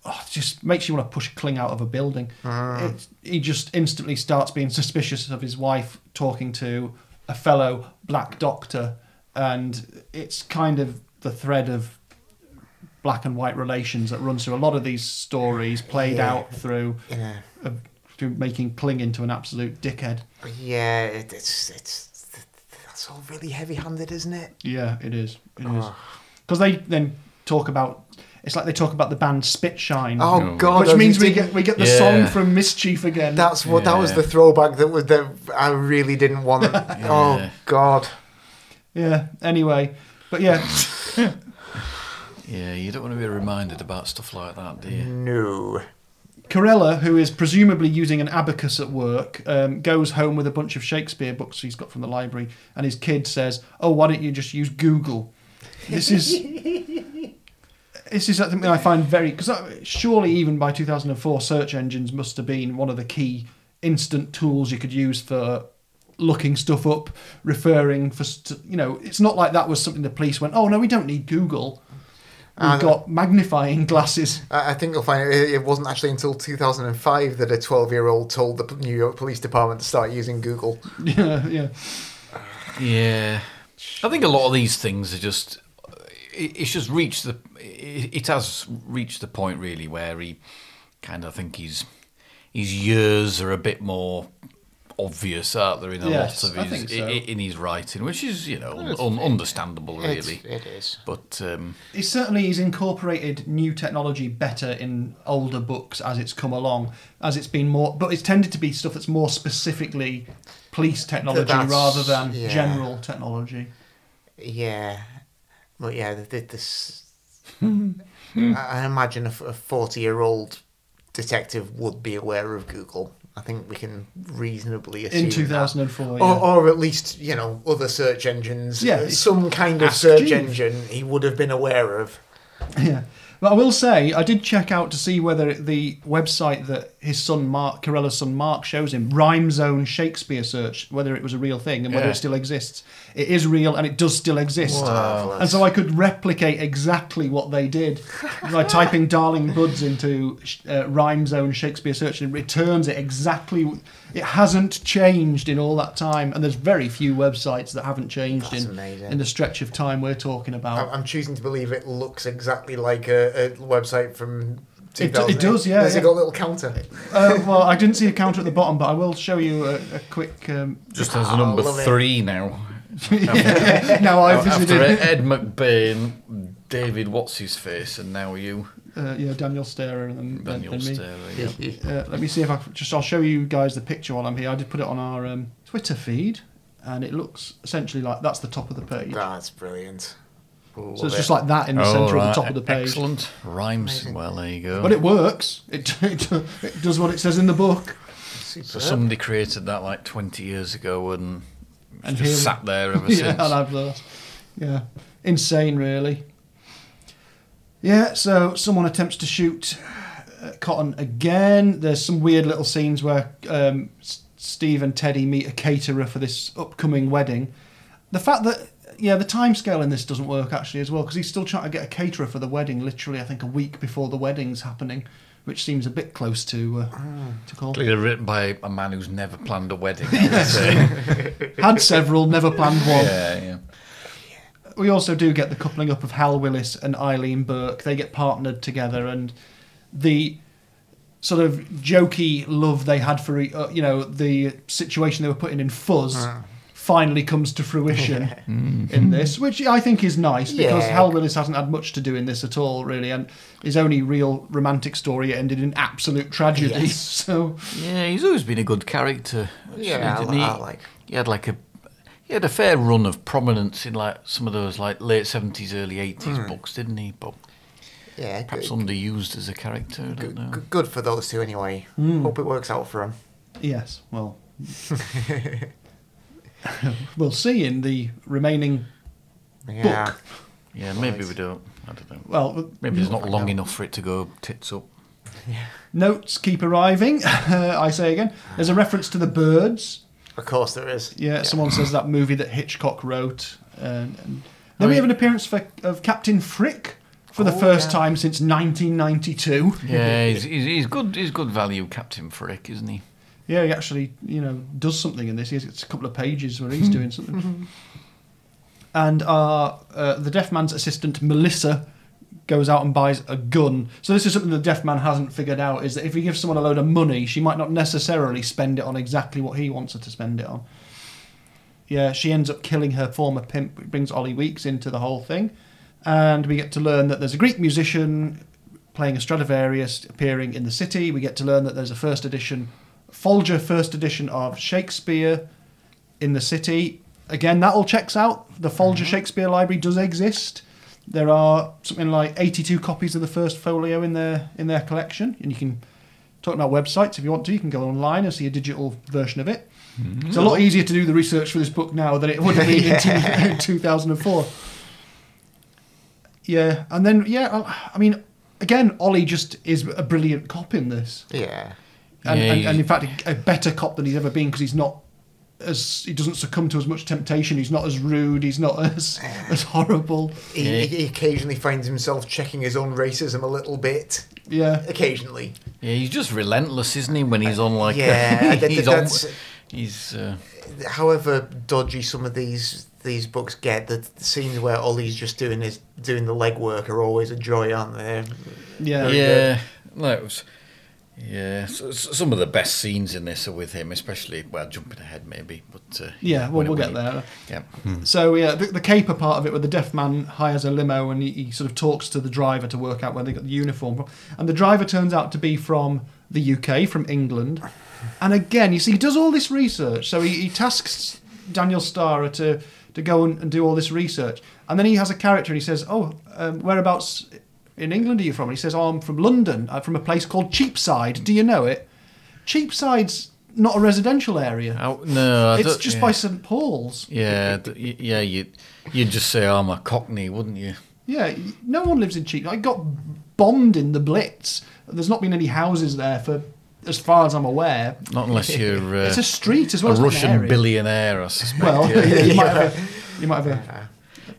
oh, just makes you want to push Kling out of a building. Mm. It, he just instantly starts being suspicious of his wife talking to a fellow black doctor, and it's kind of the thread of black and white relations that runs through a lot of these stories, played Yeah. out through, Yeah. uh, through making Kling into an absolute dickhead. Yeah, it, it's it's that's all really heavy-handed, isn't it? Yeah, it is. It is. Oh. Because they then talk about. It's like they talk about the band Spitshine. Oh No. God! which means you we taken- get we get the Yeah. song from Mischief again. That's what that was the throwback that was that I really didn't want. Oh God! yeah. Anyway, but yeah, Yeah. You don't want to be reminded about stuff like that, do you? No. Carella, who is presumably using an abacus at work, um, goes home with a bunch of Shakespeare books he's got from the library, and his kid says, "Oh, why don't you just use Google?" This is. This is something I find very because surely even by 2004, search engines must have been one of the key instant tools you could use for looking stuff up, referring for you know. It's not like that was something the police went, "Oh no, we don't need Google. We've Ah, got magnifying glasses." I I think you'll find it, it wasn't actually until 2005 that a 12-year-old told the New York Police Department to start using Google. yeah, yeah. Yeah. I think a lot of these things are just. It's just reached the. It, it has reached the point really where he kind of think he's his years are a bit more obvious, aren't there, in a Yes, lot of his so. i- in his writing, which is you know It's- un, understandable really. it is. But um, It certainly he's incorporated new technology better in older books as it's come along, as it's been more, but it's tended to be stuff that's more specifically police technology rather than yeah. general technology. Yeah, but yeah, the, the, this. I I imagine a forty-year-old detective would be aware of Google. I think we can reasonably assume In that. 2004, Or, yeah. or at least you know other search engines. Yeah, uh, some kind of search engine he would have been aware of. Yeah. But I will say, I did check out to see whether the website that his son Mark, Carella's son Mark, shows him, Rhyme Zone Shakespeare Search, whether it was a real thing and whether Yeah. it still exists. It is real and it does still exist. Marvellous. And so I could replicate exactly what they did by typing Darling Buds into uh, Rhyme Zone Shakespeare Search and it returns it exactly. It hasn't changed in all that time. And there's very few websites that haven't changed That's in, amazing. in the stretch of time we're talking about. I'm, I'm choosing to believe it looks exactly like a, a website from. It d- 2008. it does, yeah, Has yeah. it got a little counter? Uh, well, I didn't see a counter at the bottom, but I will show you a, a quick. Um, just as Ah, a number love it. three now. now I've After visited. Ed McBain, David, what's his face, and now you, Uh, yeah, Daniel Starer and then, then Daniel me. Starer. Yeah. Uh, let me see if I just. I'll show you guys the picture while I'm here. I did put it on our um, Twitter feed, and it looks essentially like that's the top of the page. That's brilliant. Love so it's it. just like that in the Oh, centre of right. the top of the page. Excellent rhymes. Amazing. Well, there you go. But it works. It, it, it does what it says in the book. so somebody created that like 20 years ago, and, And just here- sat there ever yeah, since. and I've lost. Yeah, insane, really. Yeah, so someone attempts to shoot uh, Cotton again. There's some weird little scenes where um, S- Steve and Teddy meet a caterer for this upcoming wedding. The fact that yeah, the time scale in this doesn't work actually as well because he's still trying to get a caterer for the wedding. Literally, I think a week before the wedding's happening, which seems a bit close to uh, to call. Clearly written by a man who's never planned a wedding. I would say. Had several, never planned one. yeah, yeah. we also do get the coupling up of Hal Willis and Eileen Burke. They get partnered together, and the sort of jokey love they had for, uh, you know, the situation they were putting in Fuzz finally comes to fruition in this, which I think is nice because Yeah. Hal Willis hasn't had much to do in this at all, really, and his only real romantic story ended in absolute tragedy. Yes. So, Yeah, he's always been a good character. actually, Yeah, I- didn't he? I like- He had like a he had a fair run of prominence in like some of those like late seventies, early eighties Hmm. books, didn't he? But Yeah, perhaps good, underused as a character. I don't know. good, good for those two anyway. Hope it works out for him. yes, well. we'll see in the remaining Yeah. book. Yeah, maybe Right. we don't. I don't know. Well, Maybe it's not long enough for it to go tits up. Notes keep arriving. I say again. There's a reference to the birds. Of course there is. Yeah, someone says that movie that Hitchcock wrote. Uh, and, and Oh, then we have an appearance for, of Captain Frick for the Oh, first yeah. time since 1992. Yeah, he's, he's, he's good. He's good value, Captain Frick, isn't he? Yeah, he actually, you know, does something in this. He has a couple of pages where he's doing something. and our uh, the deaf man's assistant Melissa goes out and buys a gun. So this is something the deaf man hasn't figured out: is that if he gives someone a load of money, she might not necessarily spend it on exactly what he wants her to spend it on. Yeah, she ends up killing her former pimp. It brings Ollie Weeks into the whole thing, and we get to learn that there's a Greek musician playing a Stradivarius appearing in the city. We get to learn that there's a first edition, Folger first edition of Shakespeare in the city. Again, that all checks out. The Folger mm-hmm. Shakespeare Library does exist. There are something like 82 copies of the first folio in their in their collection, and you can talk about websites if you want to. You can go online and see a digital version of it. Mm-hmm. It's a lot easier to do the research for this book now than it would have been in two- in 2004. Yeah, and then yeah, I mean, again, Ollie just is a brilliant cop in this, Yeah. And, Yeah, and, and in fact, a better cop than he's ever been because he's not as he doesn't succumb to as much temptation. He's not as rude. He's not as as horrible. He, Yeah. he occasionally finds himself checking his own racism a little bit. Yeah, Occasionally. Yeah, he's just relentless, isn't he? When he's on like Yeah, that- he's on. He's uh, However dodgy some of these these books get, the, the scenes where Ollie's just doing his doing the legwork are always a joy, aren't they? yeah, Very yeah, that was. Yeah, so, so some of the best scenes in this are with him, especially well, jumping ahead maybe, but uh, yeah. Well, when- we'll get he- there. Yeah, So yeah, the, the caper part of it, where the deaf man hires a limo and he, he sort of talks to the driver to work out where they got the uniform from, and the driver turns out to be from the UK, from England, and again, you see, he does all this research. So he, he tasks Daniel Starer to to go and, and do all this research, and then he has a character and he says, "Oh, um, whereabouts in England are you from?" And he says, "Oh, I'm from London. I'm from a place called Cheapside. Do you know it? Cheapside's not a residential area. Oh, no, I it's just yeah. by St Paul's." Yeah, yeah, you you'd just say I'm a Cockney, wouldn't you? Yeah, no one lives in Cheap. I got bombed in the Blitz. There's not been any houses there for, as far as I'm aware. Not unless you're uh, it's a street as a well. as an Russian billionaire, I suspect. Well, yeah, you might have. A, you might have a,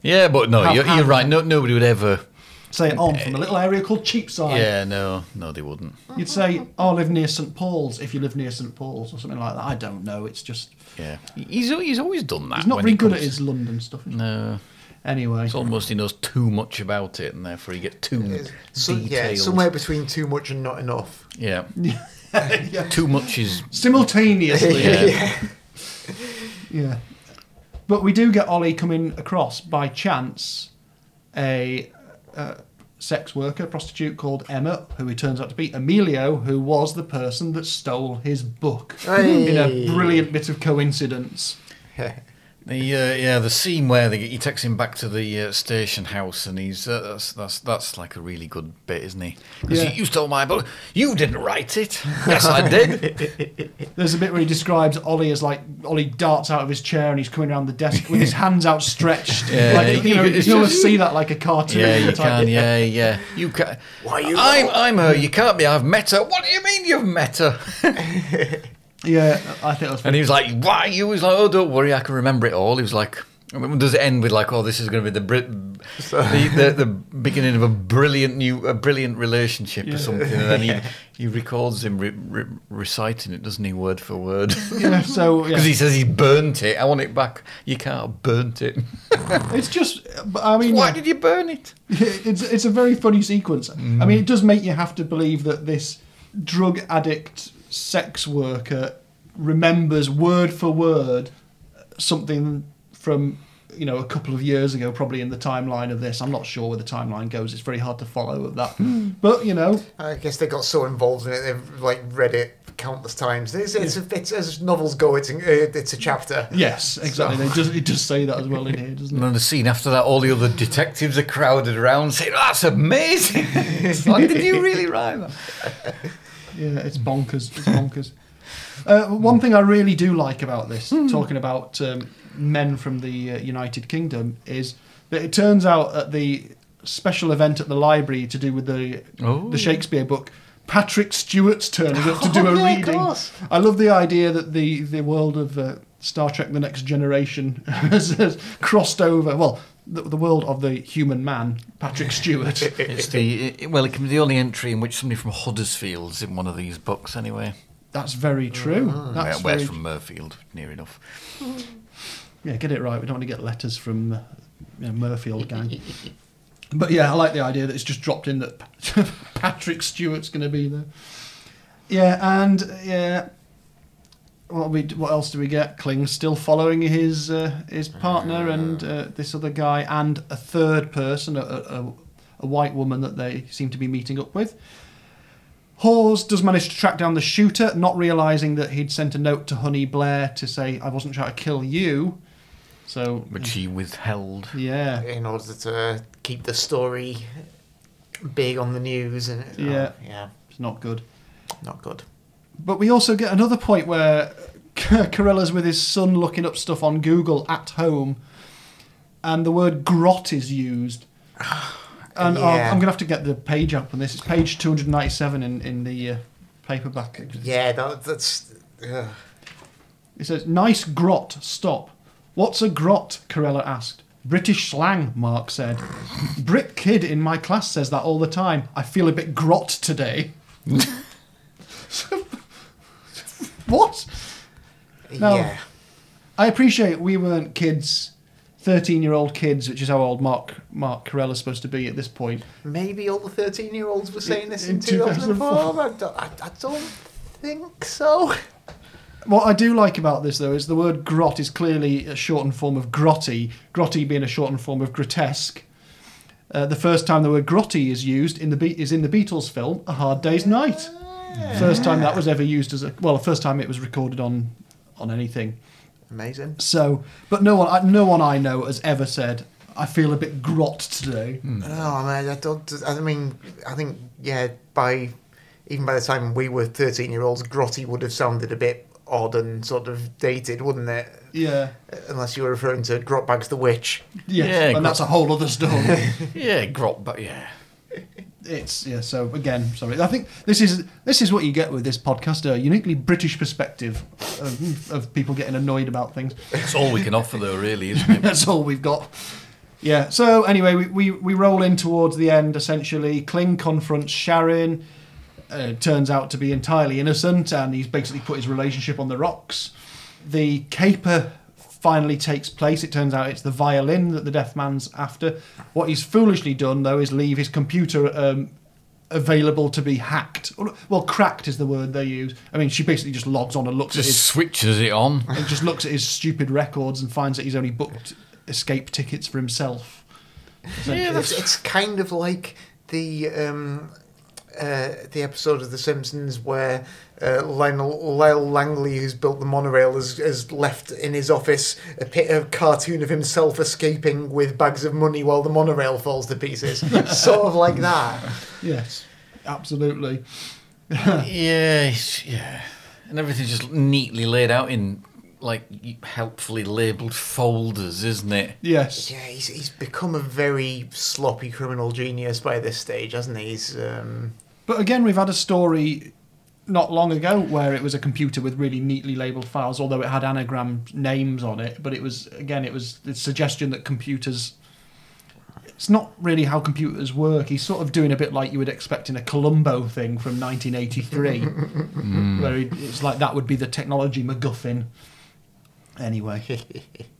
Yeah, but no, you're, you're right. No, nobody would ever. Say, "Oh, I'm from a little area called Cheapside." Yeah, no, no, they wouldn't. You'd say, "Oh, I live near St Paul's." If you live near St Paul's or something like that, I don't know. It's just Yeah, he's he's always done that. he's not when very it good at comes- his London stuff. is he? No, Anyway, it's almost he knows too much about it, and therefore he get too So, detailed. yeah, somewhere between too much and not enough. Yeah, yeah. too much is. simultaneously. Yeah. Yeah. But we do get Ollie coming across by chance a, uh sex worker, prostitute called Emma, who he turns out to be Emilio, who was the person that stole his book. In a brilliant bit of coincidence. The uh, yeah, the scene where they, he takes him back to the uh, station house, and he's uh, that's that's that's like a really good bit, isn't he? Because Yeah. you stole my book. You didn't write it. yes, I did. There's a bit where he describes Ollie as like Ollie darts out of his chair and he's coming around the desk with his hands outstretched. Yeah, like, you know, you it's can almost see that like a cartoon. Yeah, you type- can. Yeah, yeah. You can. Why you- I'm I'm her. You can't be. I've met her. What do you mean you've met her? Yeah, I think that's And he was like, "Why?" You was like, "Oh, don't worry, I can remember it all." He was like, I mean, does it end with like, oh, this is going to be the, Brit- the, the the beginning of a brilliant new, a brilliant relationship Yeah. or something, and then he he records him re- re- reciting it, doesn't he, word for word? Yeah, so yeah. Because he says he burnt it. I want it back. You can't have burnt it. it's just. I mean, Why yeah. did you burn it? it's it's a very funny sequence. I mean, mm. it does make you have to believe that this drug addict sex worker remembers word for word something from you know a couple of years ago, probably in the timeline of this. I'm not sure where the timeline goes. It's very hard to follow with that. Hmm. But you know, I guess they got so involved in it they've like read it countless times. It's, it's, it's as novels go, it's a, it's a chapter. yes, exactly. They just it does say that as well in here, doesn't And it? then the scene after that, all the other detectives are crowded around saying, oh, "That's amazing! Like, did you really write that?" Yeah, it's bonkers. It's bonkers. Uh, one thing I really do like about this, talking about um, men from the uh, United Kingdom, is that it turns out at the special event at the library to do with the Oh. the Shakespeare book, Patrick Stewart's turning up to do Oh, a yeah, reading. I love the idea that the the world of uh, Star Trek: The Next Generation has, has crossed over. Well, the, the world of the human man, Patrick Stewart. It's the it- well, it can be the only entry in which somebody from Huddersfield's in one of these books, anyway. That's very true. That's Well, where's very from Mirfield, near enough. Yeah, get it right. We don't want to get letters from the you know, Mirfield gang. but yeah, I like the idea that it's just dropped in that Patrick Stewart's going to be there. Yeah, and uh, yeah, what we what else do we get? Kling's still following his uh, his partner and uh, this other guy and a third person, a, a, a white woman that they seem to be meeting up with. Hawes does manage to track down the shooter, not realizing that he'd sent a note to Honey Blair to say, "I wasn't trying to kill you." So, Which he withheld. yeah, in order to keep the story big on the news and oh, Yeah. yeah, it's not good. not good. But we also get another point where Carella's with his son looking up stuff on Google at home, and the word "grot" is used. And oh, Yeah. I'm gonna have to get the page up on this. It's page 297 in in the uh, paperback. Yeah, that, that's ugh. It says, "Nice grot. Stop. What's a grot?" Carella asked. British slang, Mark said. Brit kid in my class says that all the time. I feel a bit grot today. what? No. yeah. I appreciate we weren't kids, thirteen-year-old kids, which is how old Mark Mark Carella's supposed to be at this point. Maybe all the thirteen-year-olds were saying this in, In 2004. I don't, I, I don't think so. What I do like about this, though, is the word grot is clearly a shortened form of grotty, grotty being a shortened form of grotesque. Uh, the first time the word grotty is used in the Be- is in the Beatles film A Hard Day's Night. First time that was ever used as a well, the first time it was recorded on on anything. Amazing. So, but no one, I- no one I know has ever said, "I feel a bit grot today." Hmm. Oh man, I don't. I mean, I think yeah. By even by the time we were thirteen-year-olds, grotty would have sounded a bit odd and sort of dated, wouldn't it? Yeah, Unless you were referring to Grotbags the Witch. yes, Yeah, and grot- that's a whole other story. Yeah, grot, but yeah. It's yeah. So again, sorry. I think this is this is what you get with this podcast: a uniquely British perspective of, of people getting annoyed about things. It's all we can offer, though, really, isn't it? That's all we've got. Yeah. So anyway, we, we, we roll in towards the end. Essentially, Kling confronts Sharon. Uh, turns out to be entirely innocent, and he's basically put his relationship on the rocks. The caper finally takes place. It turns out it's the violin that the deaf man's after. What he's foolishly done, though, is leave his computer um, available to be hacked. Well, cracked is the word they use. I mean, she basically just logs on and looks at his Just switches it on. and just looks at his stupid records and finds that he's only booked escape tickets for himself. Yeah, It's, it's kind of like the um, uh, the episode of The Simpsons where uh, Lionel, Lyle Langley, who's built the monorail, has, has left in his office a, pi- a cartoon of himself escaping with bags of money while the monorail falls to pieces. sort of like that. Yes, absolutely. yeah, yeah. And everything's just neatly laid out in, like, helpfully labelled folders, isn't it? Yes. Yeah, he's, he's become a very sloppy criminal genius by this stage, hasn't he? He's um, But again, we've had a story not long ago where it was a computer with really neatly labeled files, although it had anagram names on it. But it was again, it was the suggestion that computers. It's not really how computers work. He's sort of doing a bit like you would expect in a Columbo thing from 1983, where he, it's like that would be the technology MacGuffin. Anyway.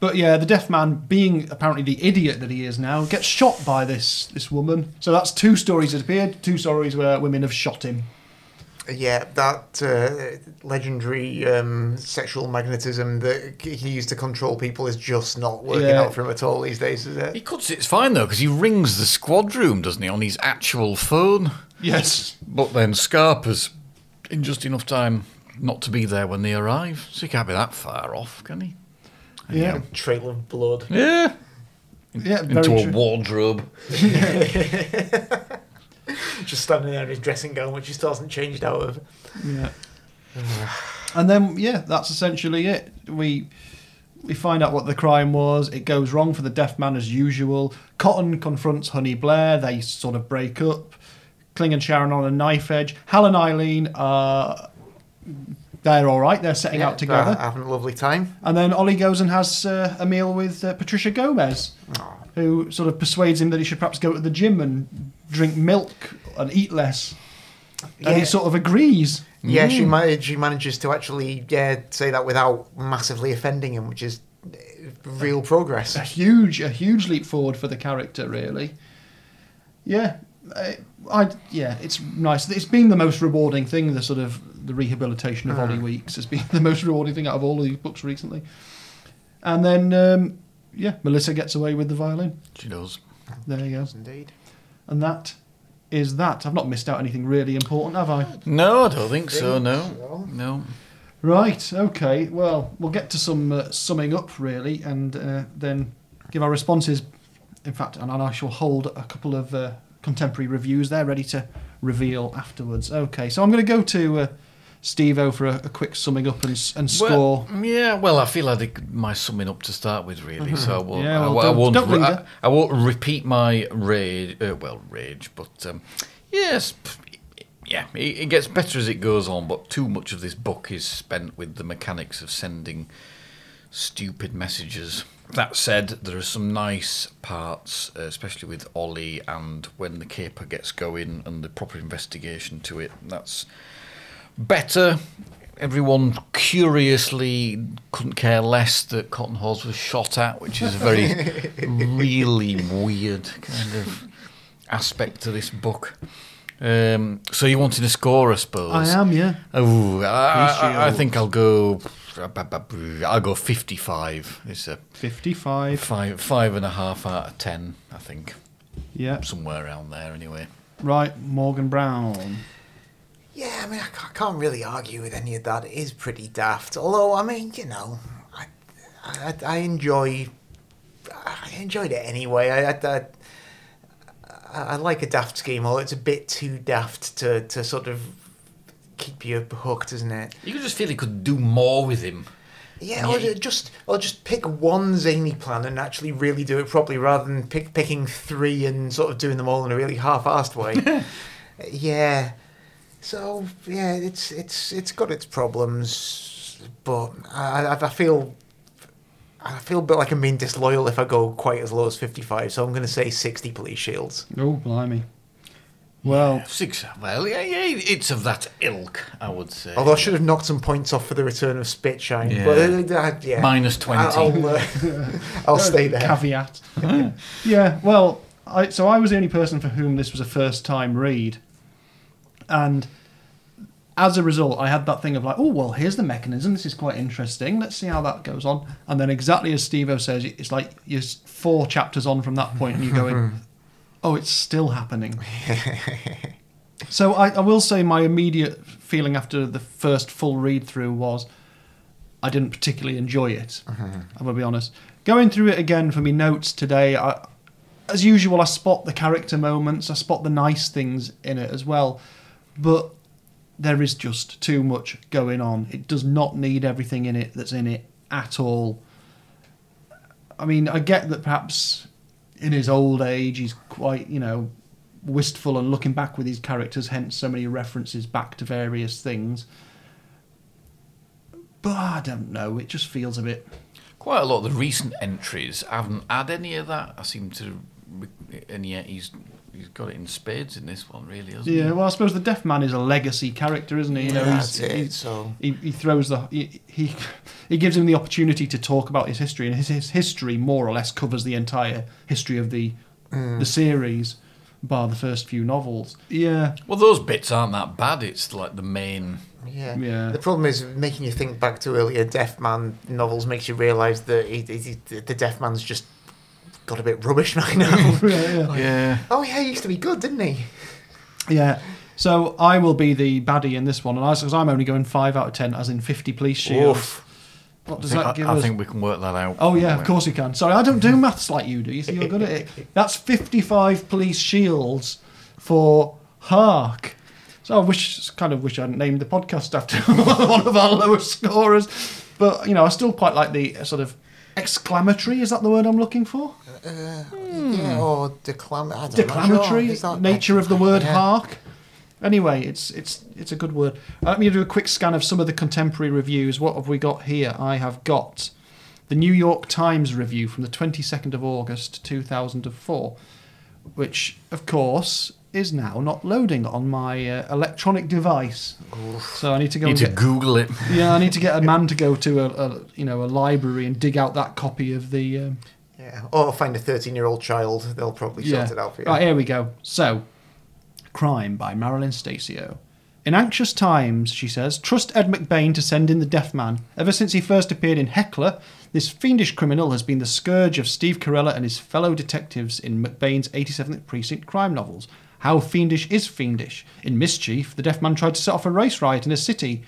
But yeah, the deaf man, being apparently the idiot that he is now, gets shot by this this woman. So that's two stories that appeared, two stories where women have shot him. Yeah, that uh, legendary um, sexual magnetism that he used to control people is just not working Yeah. out for him at all these days, is it? He it? cuts it's fine though because he rings the squad room, doesn't he, on his actual phone? Yes. But then Scarpa's in just enough time not to be there when they arrive, so he can't be that far off, can he? Yeah. Trail of blood. Yeah, Yeah, very into a true. wardrobe. Just standing there in his dressing gown, which he still hasn't changed out of. Yeah. and then yeah, that's essentially it. We we find out what the crime was. It goes wrong for the deaf man as usual. Cotton confronts Honey Blair. They sort of break up. Kling and Sharon on a knife edge. Hal and Eileen are they're all right. They're setting out together. having a lovely time. And then Ollie goes and has uh, a meal with uh, Patricia Gomez, who sort of persuades him that he should perhaps go to the gym and drink milk and eat less. And Yeah. he sort of agrees. Yeah, she ma- she manages to actually yeah say that without massively offending him, which is uh, real progress. a huge a huge leap forward for the character really yeah I, I yeah it's nice it's been the most rewarding thing the sort of the rehabilitation of Ollie Weeks has been the most rewarding thing out of all of these books recently and then um, yeah Melissa gets away with the violin She does. there you go Indeed. and that is that I've not missed out anything really important have I No, I don't think so. No, no. Right. Okay. Well, we'll get to some uh, summing up really, and uh, then give our responses. In fact, and I shall hold a couple of uh, contemporary reviews there ready to reveal afterwards. Okay. So I'm going to go to Steve-O for a, a quick summing up and, and score. Well, yeah, well, I feel I did my summing up to start with, really. So I won't. Yeah, well, I don't- won't. re-. I, I won't repeat my rage. Uh, well, rage, but um, yes, yeah, it, it gets better as it goes on. But too much of this book is spent with the mechanics of sending stupid messages. That said, there are some nice parts, uh, especially with Ollie and when the caper gets going and the proper investigation to it. That's better. Everyone curiously couldn't care less that Cotton Hawes was shot at, which is a very, really weird kind of aspect to this book. Um, so you wanted a score, I suppose. I am. Yeah. Oh, I, I, I think I'll go. I'll go fifty-five. It's a Fifty-five. five, five and a half out of ten. I think Yeah. somewhere around there, anyway. Right. Morgan Brown. Yeah, I mean, I can't really argue with any of that. It is pretty daft. Although, I mean, you know, I, I, I enjoy, I enjoyed it anyway. I, I, I, I like a daft scheme, although it's a bit too daft to, to sort of keep you hooked, isn't it? You could just feel he could do more with him. Yeah, or Yeah. just or just pick one zany plan and actually really do it properly, rather than pick picking three and sort of doing them all in a really half-assed way. yeah. So yeah, it's it's it's got its problems, but I, I I feel I feel a bit like I'm being disloyal if I go quite as low as 55. So I'm going to say 60 police shields. Oh, blimey. Well, Six. Well, yeah, yeah, it's of that ilk, I would say. Although I should have knocked some points off for the return of Spitshine, Yeah. but uh, uh, yeah, Minus 20. I'll, uh, I'll stay there. Caveat. yeah, well, I, so I was the only person for whom this was a first time read. And as a result, I had that thing of like, oh, well, here's the mechanism. This is quite interesting. Let's see how that goes on. And then, exactly as Steve says, it's like you're four chapters on from that point and you're going, oh, it's still happening. so I, I will say my immediate feeling after the first full read through was I didn't particularly enjoy it. Mm-hmm. I'm gonna be honest. Going through it again for me notes today, I, as usual, I spot the character moments, I spot the nice things in it as well, but there is just too much going on. It does not need everything in it that's in it at all. I mean, I get that perhaps in his old age he's quite, you know, wistful and looking back with his characters, hence so many references back to various things. But I don't know, it just feels a bit. Quite a lot of the recent entries haven't had any of that. I seem to, and yet he's he's got it in spades in this one, really, hasn't Yeah, he? well, I suppose the Deaf Man is a legacy character, isn't he? You know, Yeah, he's, that's it, he's- so- he, he throws the he, he he gives him the opportunity to talk about his history, and his, his history more or less covers the entire history of the the mm. series, bar the first few novels. Yeah, Well, those bits aren't that bad. It's like the main. Yeah. Yeah. The problem is making you think back to earlier Deaf Man novels makes you realise that he, he, he- the Deaf Man's just got a bit rubbish right now. yeah, yeah. Yeah. oh yeah, he used to be good, didn't he? Yeah. So I will be the baddie in this one, and I, because I'm only going five out of ten, as in fifty police shields. Oof. What I does think, that I, give I us? think we can work that out. Oh yeah, of course you can. Sorry, I don't do maths like you do. You see, you're good at it. That's 55 police shields for Hark. So I wish, kind of wish I hadn't named the podcast after one of our lowest scorers, but you know, I still quite like the sort of exclamatory. Is that the word I'm looking for? Yeah, or declam- I don't know. Declamatory Sure. Is that- nature of the word Yeah. hark. Anyway, it's it's it's a good word. Uh, Let me do a quick scan of some of the contemporary reviews. What have we got here? I have got the New York Times review from the 22nd of August 2004, which of course is now not loading on my uh, electronic device. So I need to go Need and to get, Google it. yeah, I need to get a man to go to a, a you know a library and dig out that copy of the um, Yeah. Or find a 13 year old child, they'll probably sort it out for you. Right, here we go. So, Crime by Marilyn Stasio. In anxious times, she says, trust Ed McBain to send in the deaf man. Ever since he first appeared in Heckler, this fiendish criminal has been the scourge of Steve Carella and his fellow detectives in McBain's 87th Precinct crime novels. How fiendish is fiendish? In Mischief, the deaf man tried to set off a race riot in a city.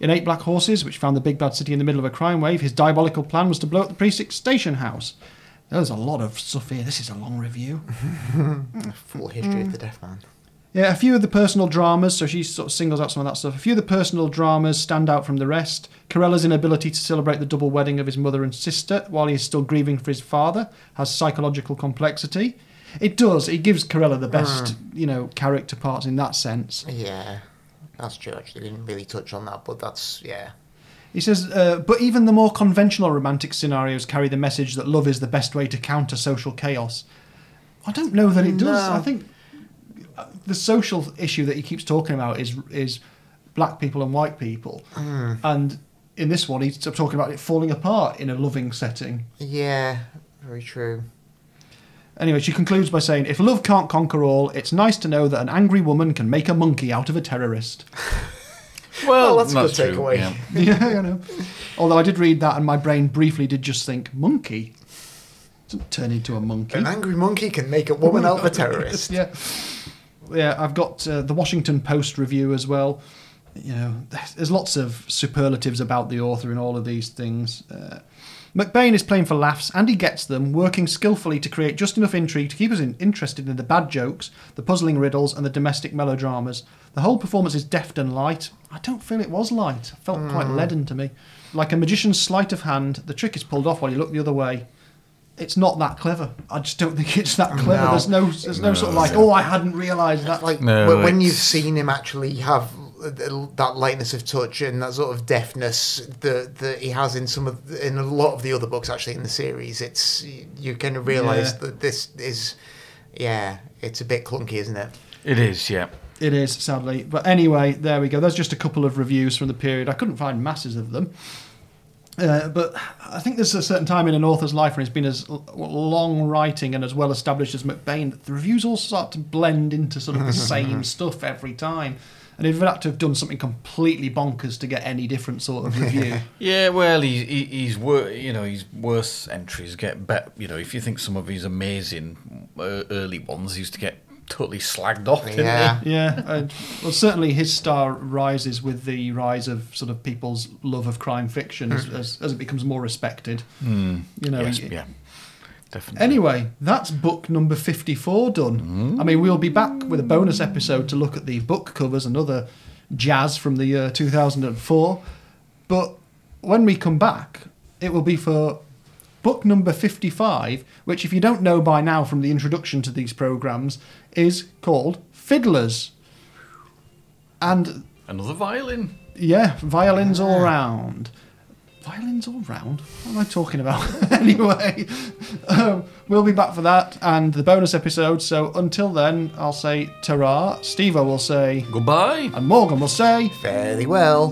In Eight Black Horses, which found the big bad city in the middle of a crime wave, his diabolical plan was to blow up the precinct station house. There's a lot of stuff here. This is a long review. Full history of the Deaf Man. Yeah, a few of the personal dramas, so she sort of singles out some of that stuff. A few of the personal dramas stand out from the rest. Carella's inability to celebrate the double wedding of his mother and sister while he is still grieving for his father has psychological complexity. It does. It gives Carella the best, hmm. you know, character parts in that sense. Yeah. That's true, actually. Didn't really touch on that, but that's, yeah. He says, uh, but even the more conventional romantic scenarios carry the message that love is the best way to counter social chaos. I don't know that it does. No. I think uh, the social issue that he keeps talking about is is black people and white people, and in this one he's talking about it falling apart in a loving setting. Yeah, very true. Anyway, she concludes by saying, "If love can't conquer all, it's nice to know that an angry woman can make a monkey out of a terrorist." Well, Well, that's a good takeaway. yeah. yeah, I know. Although I did read that, and my brain briefly did just think, "Monkey." Doesn't turn into a monkey. An angry monkey can make a woman out of a terrorist. yeah, yeah. I've got uh, the Washington Post review as well. You know, there's- there's lots of superlatives about the author in all of these things. Uh, McBain is playing for laughs, and he gets them, working skillfully to create just enough intrigue to keep us in, interested in the bad jokes, the puzzling riddles, and the domestic melodramas. The whole performance is deft and light. I don't feel it was light. It felt quite mm. leaden to me. Like a magician's sleight of hand, the trick is pulled off while you look the other way. It's not that clever. I just don't think it's that clever. No. There's no, there's no, sort of like, oh, I hadn't realised that. Like No, when- when it's- you've seen him actually have that lightness of touch and that sort of deftness that that he has in some of in a lot of the other books actually in the series, it's you kind of realise Yeah. that this is yeah, it's a bit clunky, isn't it? It is, yeah. It is, sadly. But anyway, there we go. There's just a couple of reviews from the period. I couldn't find masses of them. Uh, but I think there's a certain time in an author's life when he's been as long writing and as well established as McBain that the reviews all start to blend into sort of the same stuff every time. And he'd had to have done something completely bonkers to get any different sort of review. Yeah, well, he, he, he's wor- you know his worst entries get better. You know, if you think some of his amazing uh, early ones used to get totally slagged off, didn't Yeah. yeah, uh, well, certainly his star rises with the rise of sort of people's love of crime fiction as, as, as it becomes more respected. Mm. You know, yes, y- yeah, definitely. Anyway, that's book number 54 done. I mean, we'll be back with a bonus episode to look at the book covers and other jazz from the year 2004. But when we come back, it will be for book number 55, which, if you don't know by now from the introduction to these programs, is called Fiddlers. And Another violin. yeah, violins all round. Violins all round? What am I talking about? anyway, um, we'll be back for that and the bonus episode. So until then, I'll say ta Steve will say, Goodbye. and Morgan will say, Fairly well.